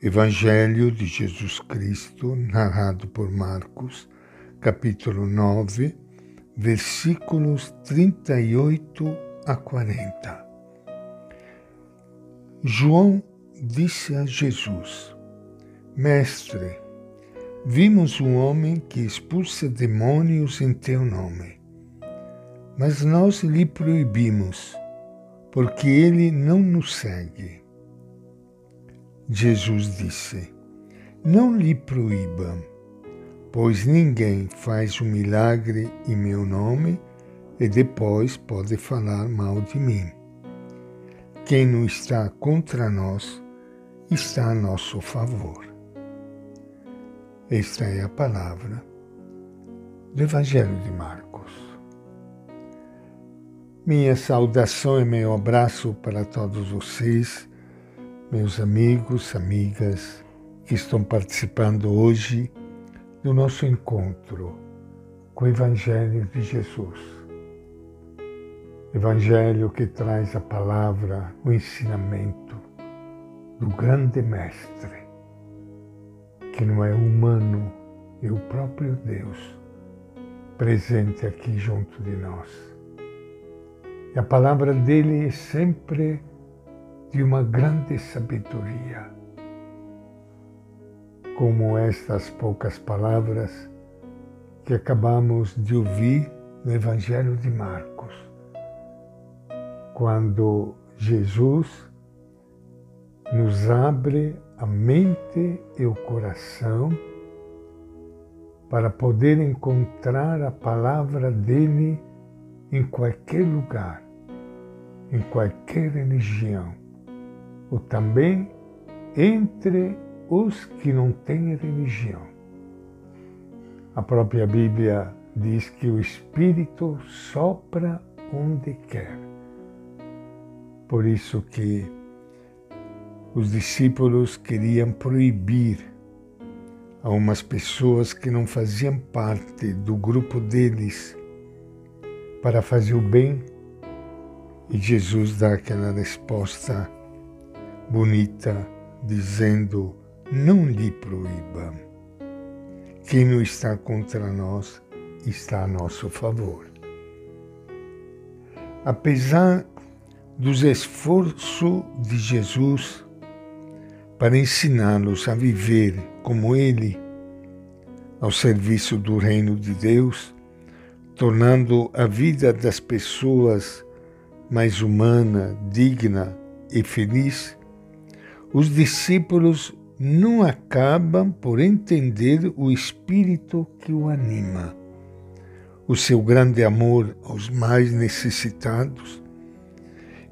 Evangelho de Jesus Cristo, narrado por Marcos, capítulo 9, versículos 38 a 40. João disse a Jesus: Mestre, vimos um homem que expulsa demônios em teu nome, mas nós lhe proibimos, porque ele não nos segue. Jesus disse: Não lhe proíbam, pois ninguém faz um milagre em meu nome e depois pode falar mal de mim. Quem não está contra nós está a nosso favor. Esta é a palavra do Evangelho de Marcos. Minha saudação e meu abraço para todos vocês meus amigos, amigas que estão participando hoje do nosso encontro com o Evangelho de Jesus. Evangelho que traz a palavra, o ensinamento do grande Mestre, que não é humano, é o próprio Deus presente aqui junto de nós. E a palavra dele é sempre de uma grande sabedoria. Como estas poucas palavras que acabamos de ouvir no Evangelho de Marcos, quando Jesus nos abre a mente e o coração para poder encontrar a palavra dele em qualquer lugar, em qualquer religião ou também entre os que não têm religião. A própria Bíblia diz que o Espírito sopra onde quer. Por isso que os discípulos queriam proibir a umas pessoas que não faziam parte do grupo deles para fazer o bem e Jesus dá aquela resposta bonita, dizendo: Não lhe proíba. Quem não está contra nós está a nosso favor. Apesar dos esforços de Jesus para ensiná-los a viver como Ele, ao serviço do Reino de Deus, tornando a vida das pessoas mais humana, digna e feliz, os discípulos não acabam por entender o espírito que o anima, o seu grande amor aos mais necessitados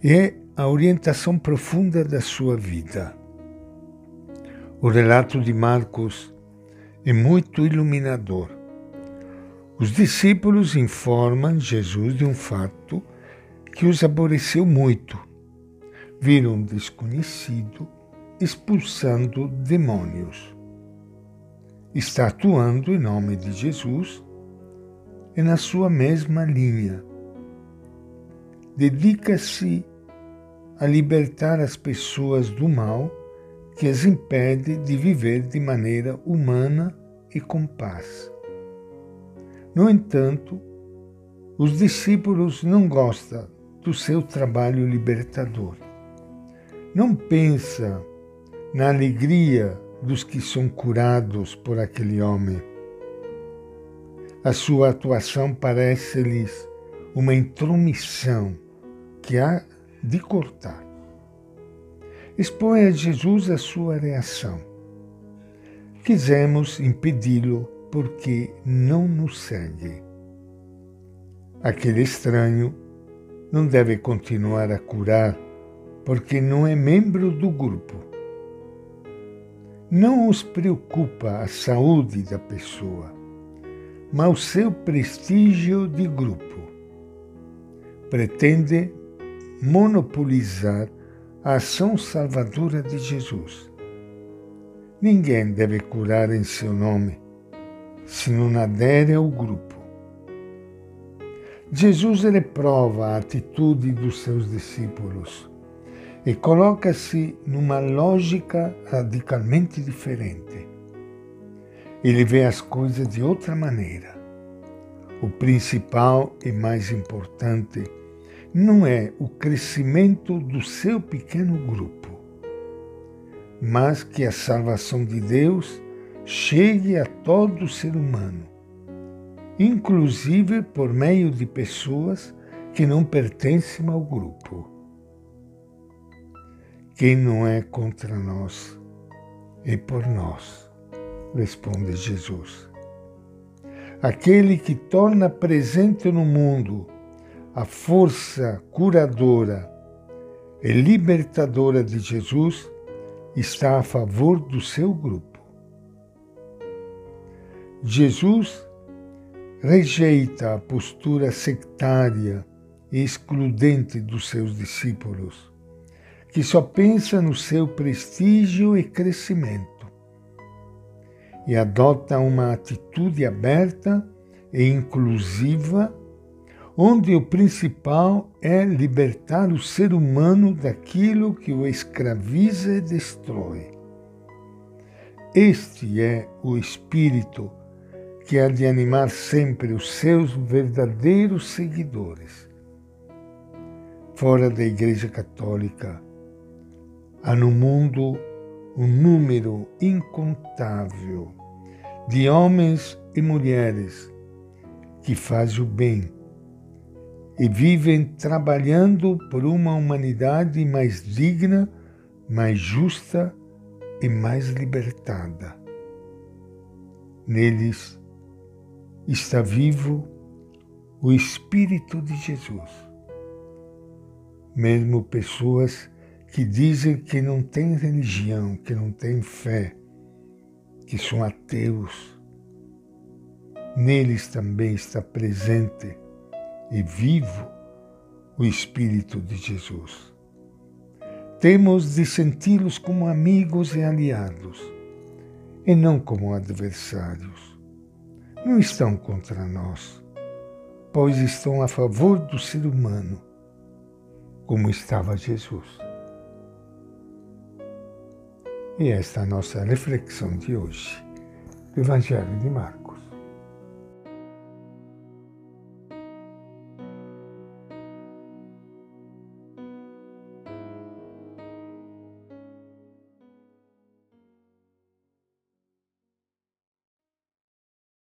e a orientação profunda da sua vida. O relato de Marcos é muito iluminador. Os discípulos informam Jesus de um fato que os aborreceu muito. Viram um desconhecido expulsando demônios. Está atuando em nome de Jesus e na sua mesma linha. Dedica-se a libertar as pessoas do mal que as impede de viver de maneira humana e com paz. No entanto, os discípulos não gostam do seu trabalho libertador. Não pensa na alegria dos que são curados por aquele homem. A sua atuação parece-lhes uma intromissão que há de cortar. Expõe a Jesus a sua reação. Quisemos impedi-lo porque não nos segue. Aquele estranho não deve continuar a curar porque não é membro do grupo não os preocupa a saúde da pessoa, mas o seu prestígio de grupo. Pretende monopolizar a ação salvadora de Jesus. Ninguém deve curar em seu nome se não adere ao grupo. Jesus reprova a atitude dos seus discípulos e coloca-se numa lógica radicalmente diferente. Ele vê as coisas de outra maneira. O principal e mais importante não é o crescimento do seu pequeno grupo, mas que a salvação de Deus chegue a todo ser humano, inclusive por meio de pessoas que não pertencem ao grupo. Quem não é contra nós é por nós, responde Jesus. Aquele que torna presente no mundo a força curadora e libertadora de Jesus está a favor do seu grupo. Jesus rejeita a postura sectária e excludente dos seus discípulos, que só pensa no seu prestígio e crescimento, e adota uma atitude aberta e inclusiva onde o principal é libertar o ser humano daquilo que o escraviza e destrói. Este é o espírito que há de animar sempre os seus verdadeiros seguidores. Fora da Igreja Católica, há no mundo um número incontável de homens e mulheres que fazem o bem e vivem trabalhando por uma humanidade mais digna, mais justa e mais libertada. Neles está vivo o Espírito de Jesus. Mesmo pessoas que dizem que não têm religião, que não têm fé, que são ateus, neles também está presente e vivo o Espírito de Jesus. Temos de senti-los como amigos e aliados, e não como adversários. Não estão contra nós, pois estão a favor do ser humano, como estava Jesus. E esta é a nossa reflexão de hoje do Evangelho de Marcos.